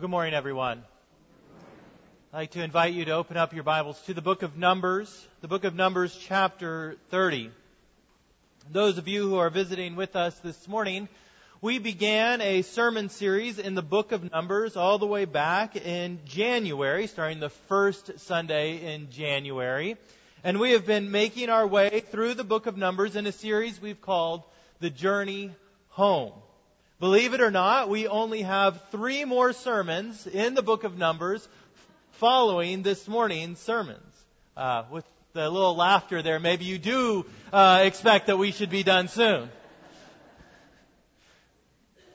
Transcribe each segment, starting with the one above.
Well, good morning, everyone. I'd like to invite you to open up your Bibles to the book of Numbers, the book of Numbers, chapter 30. Those of you who are visiting with us this morning, we began a sermon series in the book of Numbers all the way back in January, starting the first Sunday in January. And we have been making our way through the book of Numbers in a series we've called The Journey Home. Believe it or not, we only have three more sermons in the book of Numbers following this morning's sermons. Uh, with the little laughter there, maybe you do uh, expect that we should be done soon.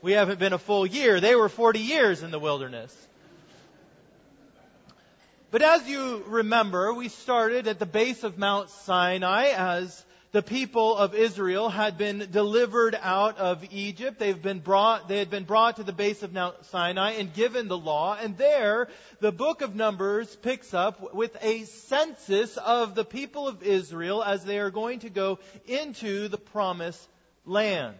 We haven't been a full year. They were 40 years in the wilderness. But as you remember, we started at the base of Mount Sinai as the people of Israel had been delivered out of Egypt. They've been brought, they had been brought to the base of Mount Sinai and given the law. And there, the book of Numbers picks up with a census of the people of Israel as they are going to go into the promised land.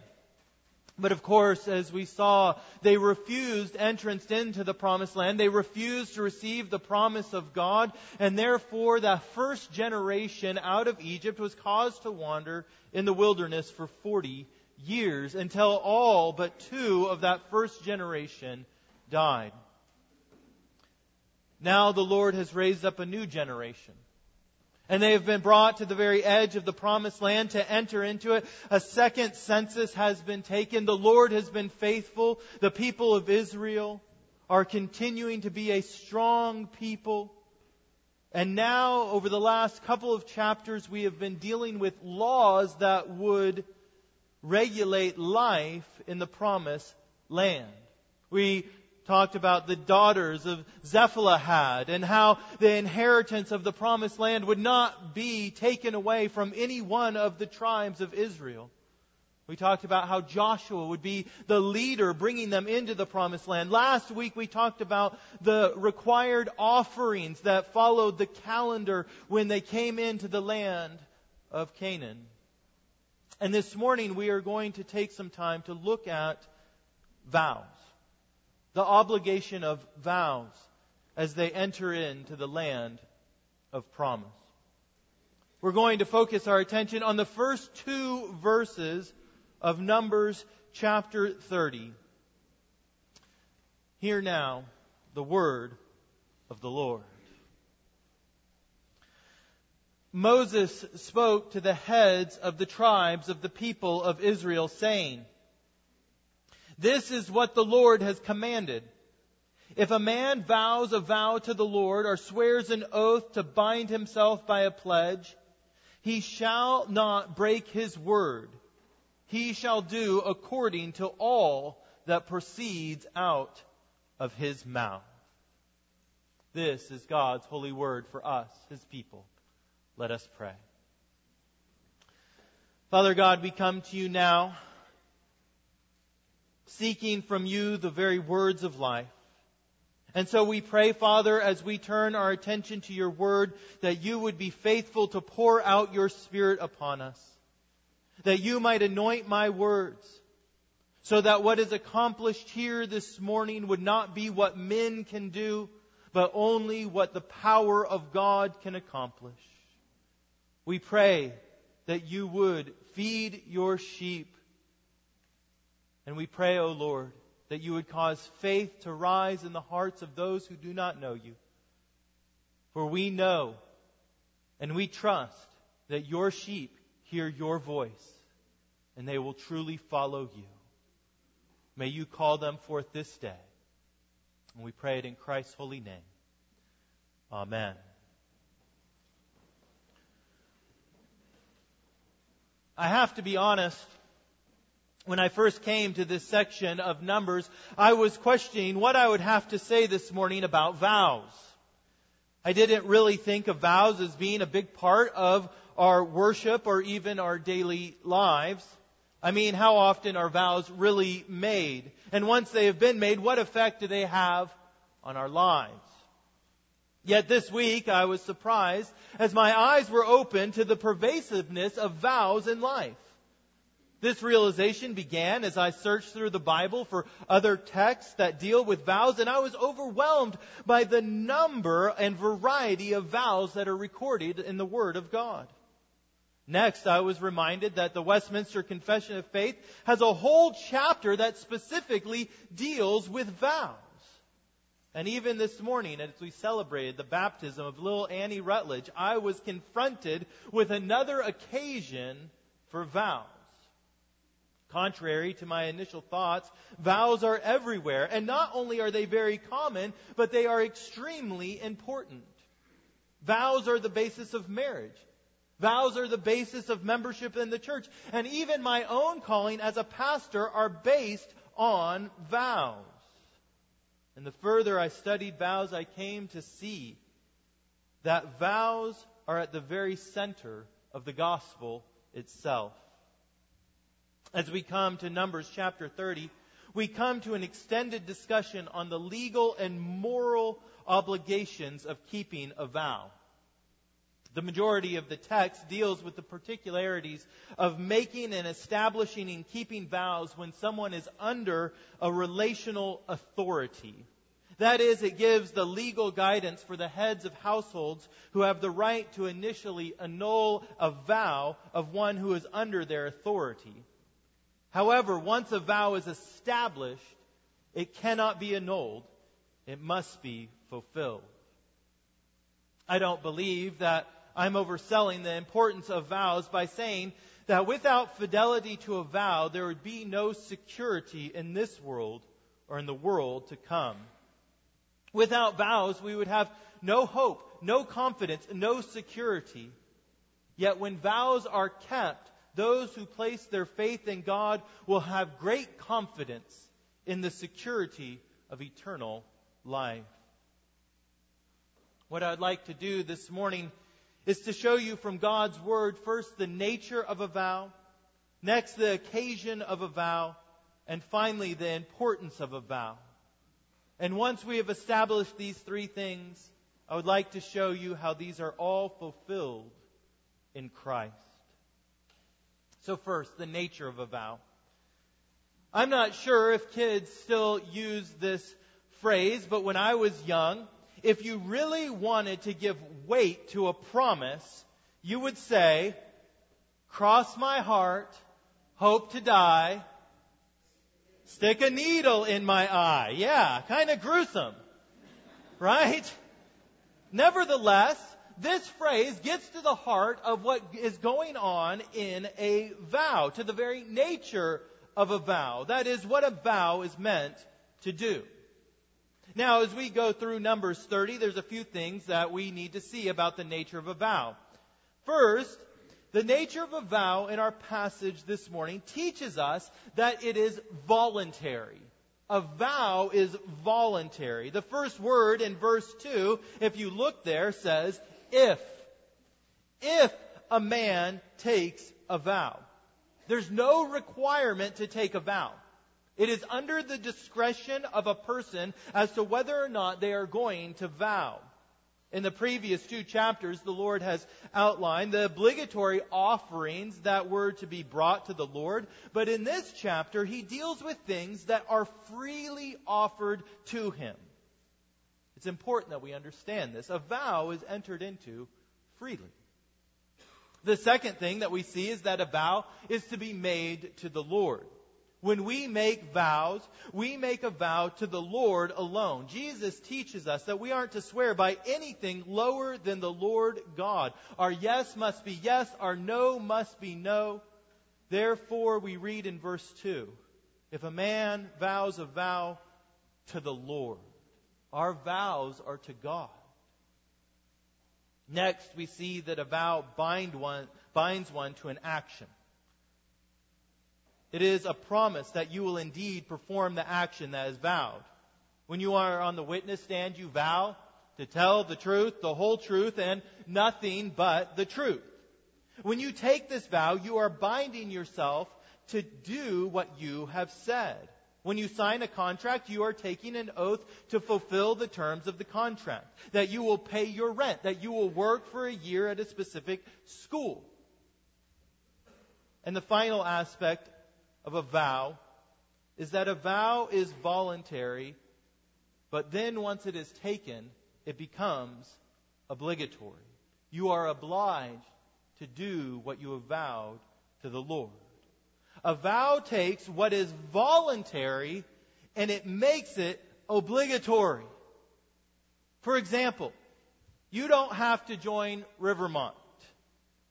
But of course, as we saw, they refused entrance into the promised land. They refused to receive the promise of God. And therefore, that first generation out of Egypt was caused to wander in the wilderness for 40 years until all but two of that first generation died. Now the Lord has raised up a new generation and they have been brought to the very edge of the promised land to enter into it. A second census has been taken. The Lord has been faithful. The people of Israel are continuing to be a strong people. And now, over the last couple of chapters, we have been dealing with laws that would regulate life in the promised land. We talked about the daughters of Zelophehad and how the inheritance of the promised land would not be taken away from any one of the tribes of Israel. We talked about how Joshua would be the leader bringing them into the promised land. Last week we talked about the required offerings that followed the calendar when they came into the land of Canaan. And this morning we are going to take some time to look at vows the obligation of vows as they enter into the land of promise. We're going to focus our attention on the first two verses of Numbers chapter 30. Hear now the word of the Lord. Moses spoke to the heads of the tribes of the people of Israel, saying, this is what the Lord has commanded. If a man vows a vow to the Lord or swears an oath to bind himself by a pledge, he shall not break his word. He shall do according to all that proceeds out of his mouth. This is God's holy word for us, his people. Let us pray. Father God, we come to you now seeking from you the very words of life. And so we pray, Father, as we turn our attention to your word, that you would be faithful to pour out your spirit upon us. That you might anoint my words, so that what is accomplished here this morning would not be what men can do, but only what the power of God can accomplish. We pray that you would feed your sheep and we pray, O Lord, that you would cause faith to rise in the hearts of those who do not know you. For we know and we trust that your sheep hear your voice and they will truly follow you. May you call them forth this day. And we pray it in Christ's holy name. Amen. I have to be honest when I first came to this section of Numbers, I was questioning what I would have to say this morning about vows. I didn't really think of vows as being a big part of our worship or even our daily lives. I mean, how often are vows really made? And once they have been made, what effect do they have on our lives? Yet this week I was surprised as my eyes were opened to the pervasiveness of vows in life. This realization began as I searched through the Bible for other texts that deal with vows, and I was overwhelmed by the number and variety of vows that are recorded in the Word of God. Next, I was reminded that the Westminster Confession of Faith has a whole chapter that specifically deals with vows. And even this morning, as we celebrated the baptism of little Annie Rutledge, I was confronted with another occasion for vows. Contrary to my initial thoughts, vows are everywhere, and not only are they very common, but they are extremely important. Vows are the basis of marriage. Vows are the basis of membership in the church. And even my own calling as a pastor are based on vows. And the further I studied vows, I came to see that vows are at the very center of the gospel itself. As we come to Numbers chapter 30, we come to an extended discussion on the legal and moral obligations of keeping a vow. The majority of the text deals with the particularities of making and establishing and keeping vows when someone is under a relational authority. That is, it gives the legal guidance for the heads of households who have the right to initially annul a vow of one who is under their authority. However, once a vow is established, it cannot be annulled. It must be fulfilled. I don't believe that I'm overselling the importance of vows by saying that without fidelity to a vow, there would be no security in this world or in the world to come. Without vows, we would have no hope, no confidence, no security. Yet when vows are kept, those who place their faith in God will have great confidence in the security of eternal life. What I'd like to do this morning is to show you from God's Word first the nature of a vow, next the occasion of a vow, and finally the importance of a vow. And once we have established these three things, I would like to show you how these are all fulfilled in Christ. So, first, the nature of a vow. I'm not sure if kids still use this phrase, but when I was young, if you really wanted to give weight to a promise, you would say, cross my heart, hope to die, stick a needle in my eye. Yeah, kind of gruesome. Right? Nevertheless, this phrase gets to the heart of what is going on in a vow, to the very nature of a vow. That is, what a vow is meant to do. Now, as we go through Numbers 30, there's a few things that we need to see about the nature of a vow. First, the nature of a vow in our passage this morning teaches us that it is voluntary. A vow is voluntary. The first word in verse 2, if you look there, says, if. If a man takes a vow. There's no requirement to take a vow. It is under the discretion of a person as to whether or not they are going to vow. In the previous two chapters, the Lord has outlined the obligatory offerings that were to be brought to the Lord. But in this chapter, he deals with things that are freely offered to him. It's important that we understand this. A vow is entered into freely. The second thing that we see is that a vow is to be made to the Lord. When we make vows, we make a vow to the Lord alone. Jesus teaches us that we aren't to swear by anything lower than the Lord God. Our yes must be yes, our no must be no. Therefore, we read in verse 2 if a man vows a vow to the Lord, our vows are to God. Next, we see that a vow bind one, binds one to an action. It is a promise that you will indeed perform the action that is vowed. When you are on the witness stand, you vow to tell the truth, the whole truth, and nothing but the truth. When you take this vow, you are binding yourself to do what you have said. When you sign a contract, you are taking an oath to fulfill the terms of the contract. That you will pay your rent. That you will work for a year at a specific school. And the final aspect of a vow is that a vow is voluntary, but then once it is taken, it becomes obligatory. You are obliged to do what you have vowed to the Lord. A vow takes what is voluntary and it makes it obligatory. For example, you don't have to join Rivermont.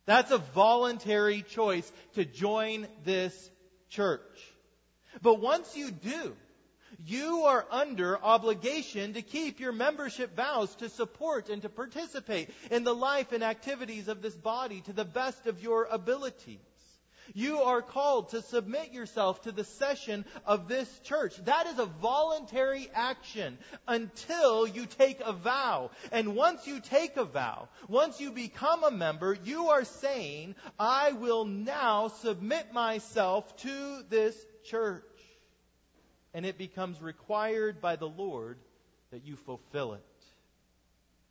That's a voluntary choice to join this church. But once you do, you are under obligation to keep your membership vows to support and to participate in the life and activities of this body to the best of your abilities. You are called to submit yourself to the session of this church. That is a voluntary action until you take a vow. And once you take a vow, once you become a member, you are saying, I will now submit myself to this church. And it becomes required by the Lord that you fulfill it.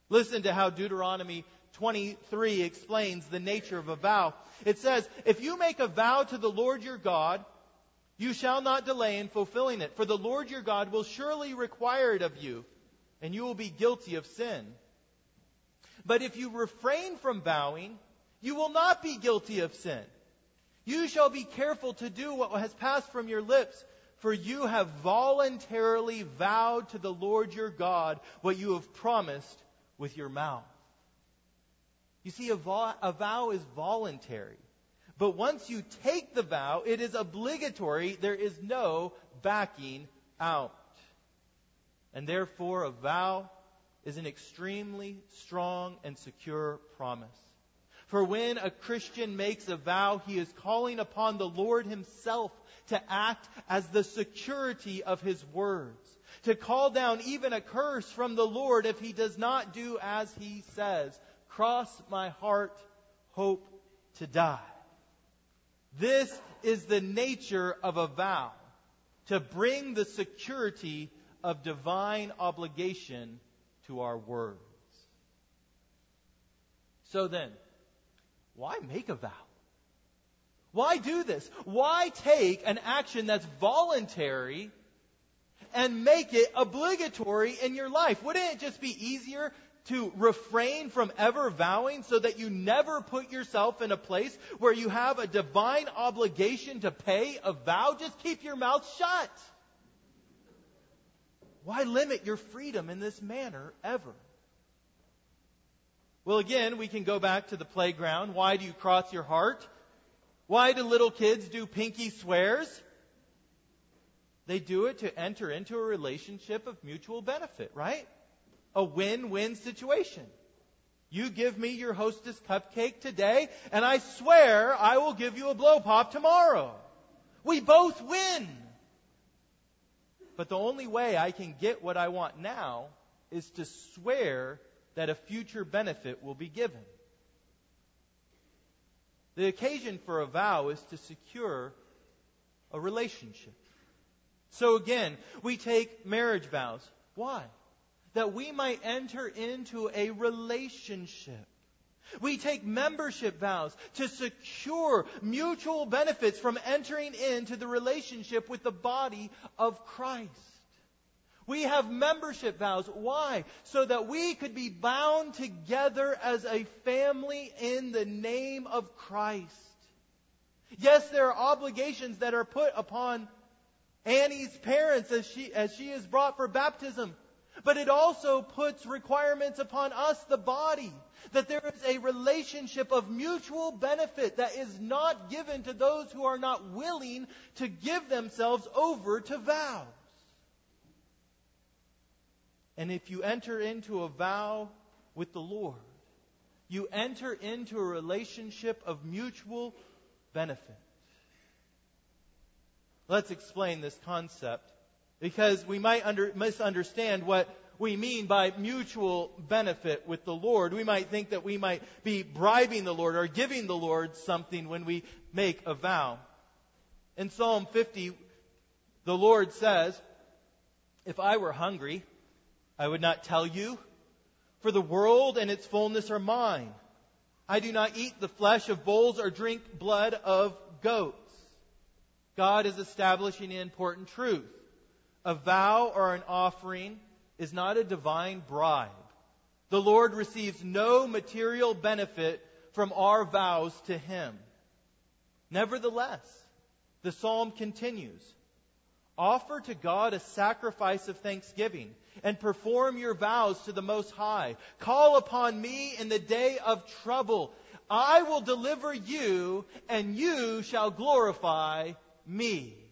Listen to how Deuteronomy 23 explains the nature of a vow. It says, If you make a vow to the Lord your God, you shall not delay in fulfilling it, for the Lord your God will surely require it of you, and you will be guilty of sin. But if you refrain from vowing, you will not be guilty of sin. You shall be careful to do what has passed from your lips, for you have voluntarily vowed to the Lord your God what you have promised with your mouth. You see, a vow, a vow is voluntary. But once you take the vow, it is obligatory. There is no backing out. And therefore, a vow is an extremely strong and secure promise. For when a Christian makes a vow, he is calling upon the Lord himself to act as the security of his words, to call down even a curse from the Lord if he does not do as he says, cross my heart, hope to die. This is the nature of a vow to bring the security of divine obligation to our words. So then, why make a vow? Why do this? Why take an action that's voluntary and make it obligatory in your life? Wouldn't it just be easier to refrain from ever vowing so that you never put yourself in a place where you have a divine obligation to pay a vow, just keep your mouth shut. Why limit your freedom in this manner ever? Well, again, we can go back to the playground. Why do you cross your heart? Why do little kids do pinky swears? They do it to enter into a relationship of mutual benefit, right? A win-win situation. You give me your hostess cupcake today, and I swear I will give you a blow pop tomorrow. We both win. But the only way I can get what I want now is to swear that a future benefit will be given. The occasion for a vow is to secure a relationship. So again, we take marriage vows. Why? That we might enter into a relationship. We take membership vows to secure mutual benefits from entering into the relationship with the body of Christ. We have membership vows. Why? So that we could be bound together as a family in the name of Christ. Yes, there are obligations that are put upon Annie's parents as she, as she is brought for baptism. But it also puts requirements upon us, the body, that there is a relationship of mutual benefit that is not given to those who are not willing to give themselves over to vows. And if you enter into a vow with the Lord, you enter into a relationship of mutual benefit. Let's explain this concept because we might under, misunderstand what we mean by mutual benefit with the Lord. We might think that we might be bribing the Lord or giving the Lord something when we make a vow. In Psalm 50, the Lord says, If I were hungry, I would not tell you, for the world and its fullness are mine. I do not eat the flesh of bulls or drink blood of goats. God is establishing an important truth. A vow or an offering is not a divine bribe. The Lord receives no material benefit from our vows to Him. Nevertheless, the psalm continues Offer to God a sacrifice of thanksgiving and perform your vows to the Most High. Call upon me in the day of trouble. I will deliver you, and you shall glorify me.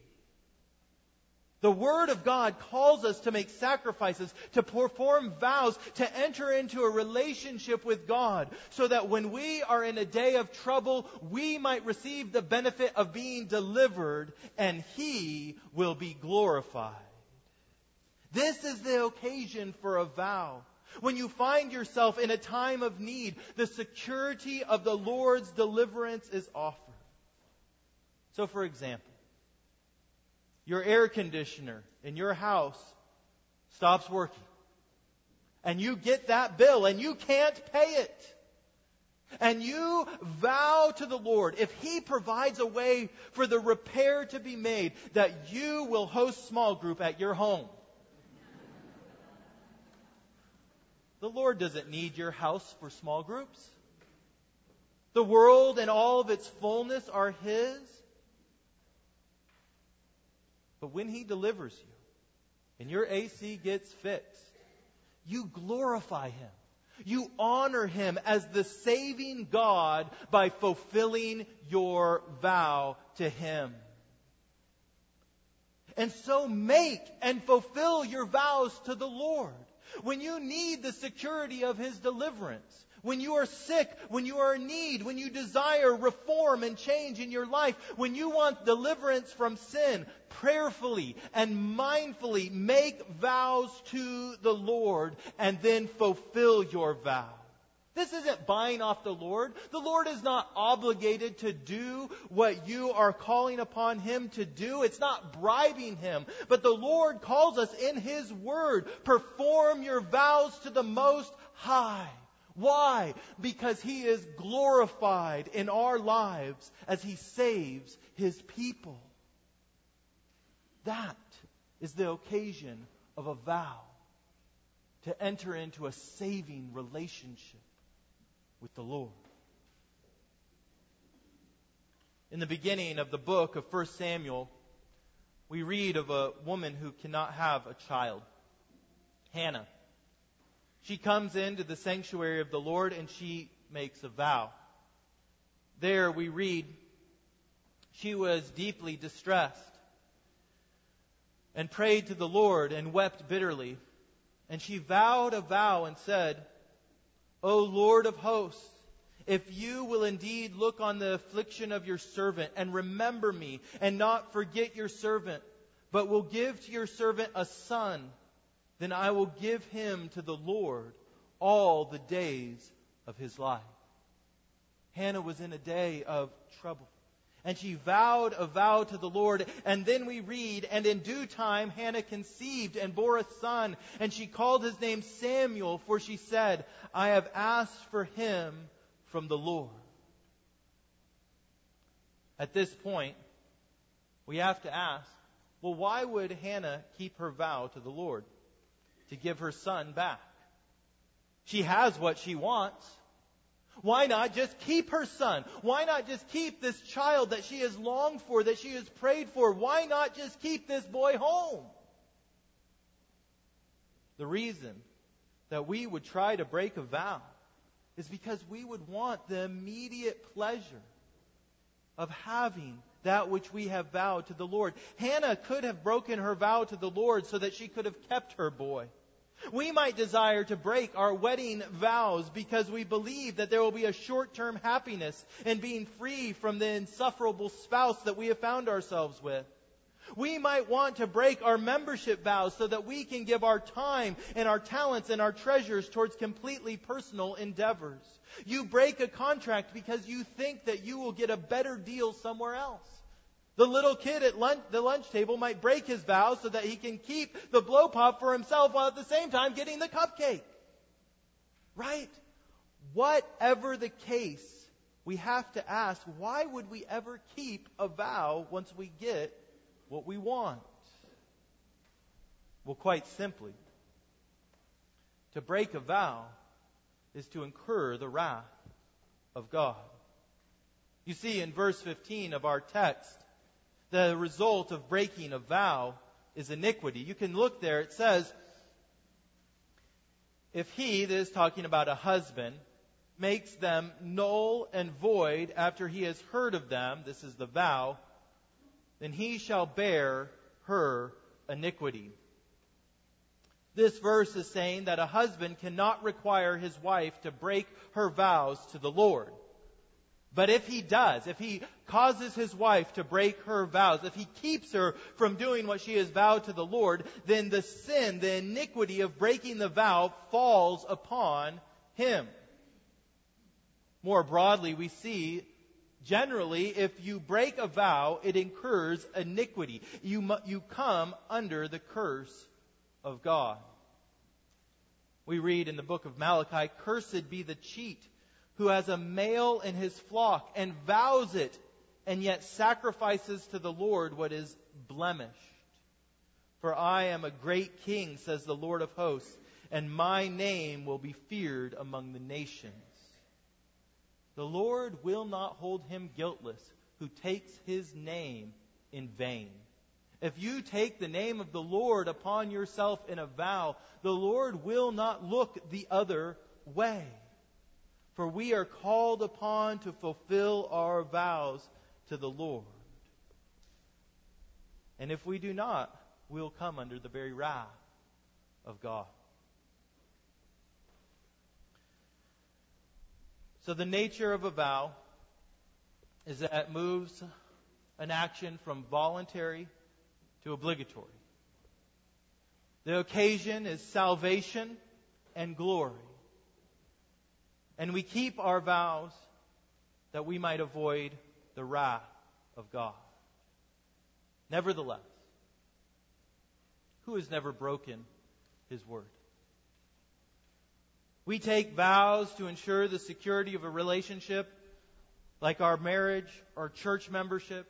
The Word of God calls us to make sacrifices, to perform vows, to enter into a relationship with God, so that when we are in a day of trouble, we might receive the benefit of being delivered, and He will be glorified. This is the occasion for a vow. When you find yourself in a time of need, the security of the Lord's deliverance is offered. So, for example, your air conditioner in your house stops working. And you get that bill and you can't pay it. And you vow to the Lord, if He provides a way for the repair to be made, that you will host small group at your home. The Lord doesn't need your house for small groups. The world and all of its fullness are His. But when He delivers you and your AC gets fixed, you glorify Him. You honor Him as the saving God by fulfilling your vow to Him. And so make and fulfill your vows to the Lord. When you need the security of His deliverance, when you are sick, when you are in need, when you desire reform and change in your life, when you want deliverance from sin, prayerfully and mindfully make vows to the Lord and then fulfill your vow. This isn't buying off the Lord. The Lord is not obligated to do what you are calling upon Him to do. It's not bribing Him. But the Lord calls us in His Word, perform your vows to the Most High. Why? Because He is glorified in our lives as He saves His people. That is the occasion of a vow to enter into a saving relationship with the Lord. In the beginning of the book of 1 Samuel, we read of a woman who cannot have a child, Hannah. She comes into the sanctuary of the Lord and she makes a vow. There we read, she was deeply distressed and prayed to the Lord and wept bitterly. And she vowed a vow and said, O Lord of hosts, if you will indeed look on the affliction of your servant and remember me and not forget your servant, but will give to your servant a son, then I will give him to the Lord all the days of his life. Hannah was in a day of trouble. And she vowed a vow to the Lord. And then we read, and in due time Hannah conceived and bore a son. And she called his name Samuel, for she said, I have asked for him from the Lord. At this point, we have to ask, well, why would Hannah keep her vow to the Lord? To give her son back. She has what she wants. Why not just keep her son? Why not just keep this child that she has longed for, that she has prayed for? Why not just keep this boy home? The reason that we would try to break a vow is because we would want the immediate pleasure of having that which we have vowed to the Lord. Hannah could have broken her vow to the Lord so that she could have kept her boy. We might desire to break our wedding vows because we believe that there will be a short term happiness in being free from the insufferable spouse that we have found ourselves with. We might want to break our membership vows so that we can give our time and our talents and our treasures towards completely personal endeavors. You break a contract because you think that you will get a better deal somewhere else. The little kid at lunch, the lunch table might break his vow so that he can keep the blow pop for himself while at the same time getting the cupcake. Right? whatever the case, we have to ask, why would we ever keep a vow once we get what we want? Well, quite simply, to break a vow is to incur the wrath of God. You see, in verse 15 of our text, the result of breaking a vow is iniquity. You can look there, it says, if he, that is talking about a husband, makes them null and void after he has heard of them, this is the vow, then he shall bear her iniquity. This verse is saying that a husband cannot require his wife to break her vows to the Lord. But if he does, if he causes his wife to break her vows, if he keeps her from doing what she has vowed to the Lord, then the sin, the iniquity of breaking the vow falls upon him. More broadly, we see generally if you break a vow, it incurs iniquity. You, you come under the curse of God. We read in the book of Malachi, Cursed be the cheat who has a male in his flock and vows it and yet sacrifices to the Lord what is blemished. For I am a great king, says the Lord of hosts, and my name will be feared among the nations. The Lord will not hold him guiltless who takes his name in vain. If you take the name of the Lord upon yourself in a vow, the Lord will not look the other way. For we are called upon to fulfill our vows to the Lord. And if we do not, we'll come under the very wrath of God. So the nature of a vow is that it moves an action from voluntary to obligatory. The occasion is salvation and glory. And we keep our vows that we might avoid the wrath of God. Nevertheless, who has never broken his word? We take vows to ensure the security of a relationship, like our marriage or church membership,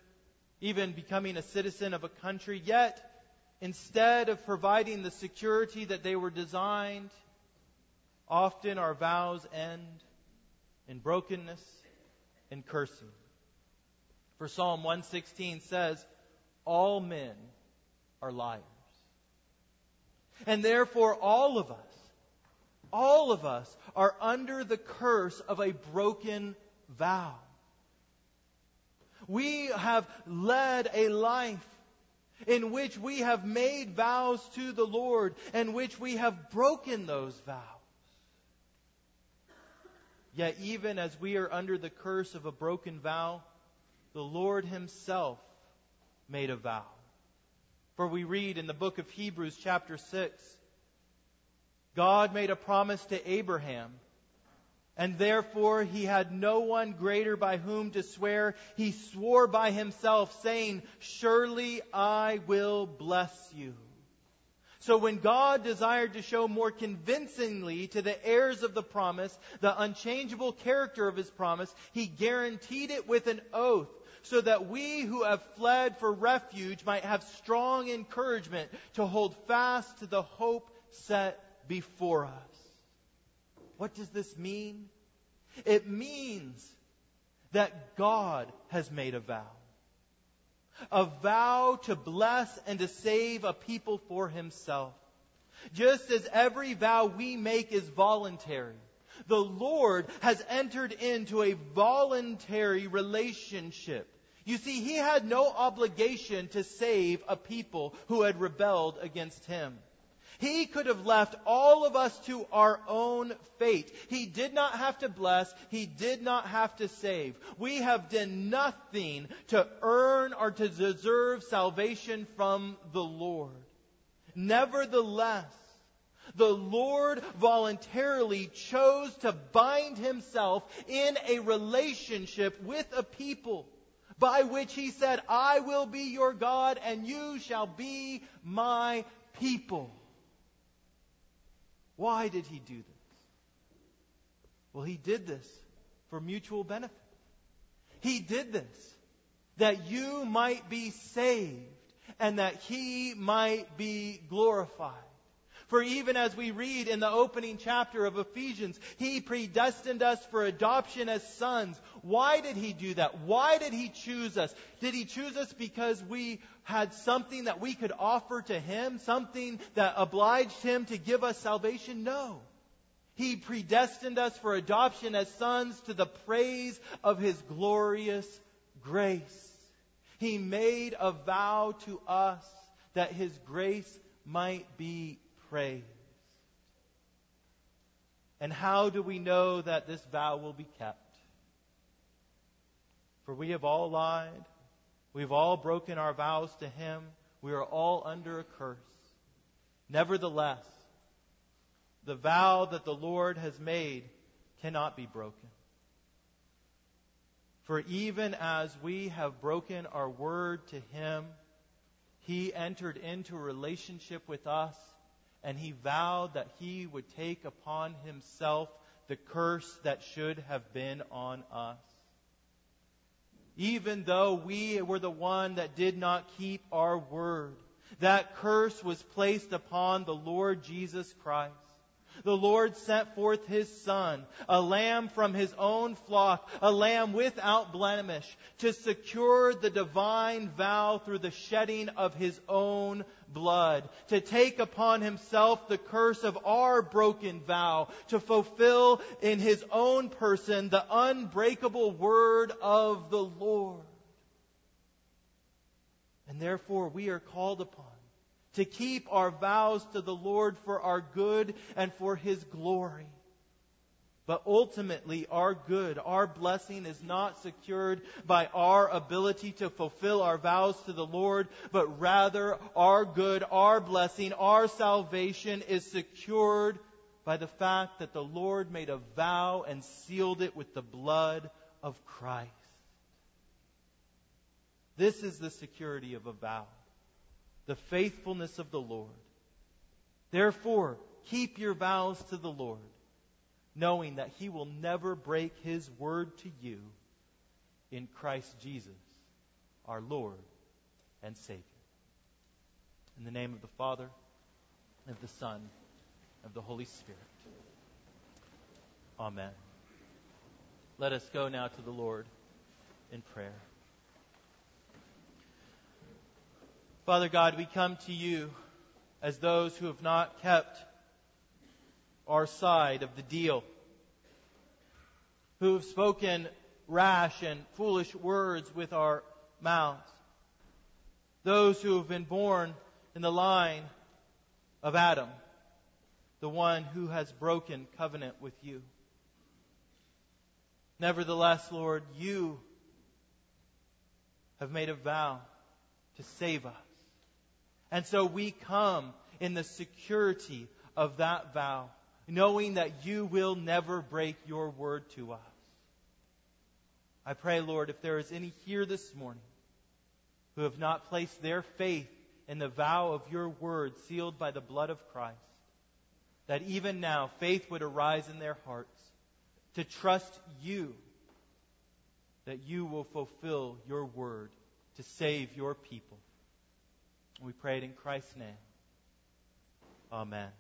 even becoming a citizen of a country, yet instead of providing the security that they were designed, often our vows end in brokenness and cursing. For Psalm 116 says, all men are liars. And therefore all of us, all of us are under the curse of a broken vow. We have led a life in which we have made vows to the Lord and which we have broken those vows. Yet, even as we are under the curse of a broken vow, the Lord Himself made a vow. For we read in the book of Hebrews, chapter 6, God made a promise to Abraham and therefore he had no one greater by whom to swear. He swore by himself, saying, Surely I will bless you. So when God desired to show more convincingly to the heirs of the promise the unchangeable character of his promise, he guaranteed it with an oath so that we who have fled for refuge might have strong encouragement to hold fast to the hope set before us. What does this mean? It means that God has made a vow. A vow to bless and to save a people for himself. Just as every vow we make is voluntary, the Lord has entered into a voluntary relationship. You see, he had no obligation to save a people who had rebelled against him. He could have left all of us to our own fate. He did not have to bless. He did not have to save. We have done nothing to earn or to deserve salvation from the Lord. Nevertheless, the Lord voluntarily chose to bind himself in a relationship with a people by which he said, I will be your God and you shall be my people. Why did he do this? Well, he did this for mutual benefit. He did this that you might be saved and that he might be glorified. For even as we read in the opening chapter of Ephesians, He predestined us for adoption as sons. Why did He do that? Why did He choose us? Did He choose us because we had something that we could offer to Him? Something that obliged Him to give us salvation? No. He predestined us for adoption as sons to the praise of His glorious grace. He made a vow to us that His grace might be praised. And how do we know that this vow will be kept? For we have all lied. We've all broken our vows to Him. We are all under a curse. Nevertheless, the vow that the Lord has made cannot be broken. For even as we have broken our word to Him, He entered into a relationship with us and he vowed that he would take upon himself the curse that should have been on us. Even though we were the one that did not keep our word, that curse was placed upon the Lord Jesus Christ. The Lord sent forth His Son, a lamb from His own flock, a lamb without blemish, to secure the divine vow through the shedding of His own blood, to take upon Himself the curse of our broken vow, to fulfill in His own person the unbreakable word of the Lord. And therefore we are called upon to keep our vows to the Lord for our good and for His glory. But ultimately, our good, our blessing is not secured by our ability to fulfill our vows to the Lord, but rather our good, our blessing, our salvation is secured by the fact that the Lord made a vow and sealed it with the blood of Christ. This is the security of a vow the faithfulness of the Lord. Therefore, keep your vows to the Lord, knowing that He will never break His word to you in Christ Jesus, our Lord and Savior. In the name of the Father, and of the Son, and of the Holy Spirit. Amen. Let us go now to the Lord in prayer. Father God, we come to you as those who have not kept our side of the deal, who have spoken rash and foolish words with our mouths, those who have been born in the line of Adam, the one who has broken covenant with you. Nevertheless, Lord, you have made a vow to save us. And so we come in the security of that vow, knowing that you will never break your word to us. I pray, Lord, if there is any here this morning who have not placed their faith in the vow of your word sealed by the blood of Christ, that even now faith would arise in their hearts to trust you that you will fulfill your word to save your people. We pray it in Christ's name. Amen.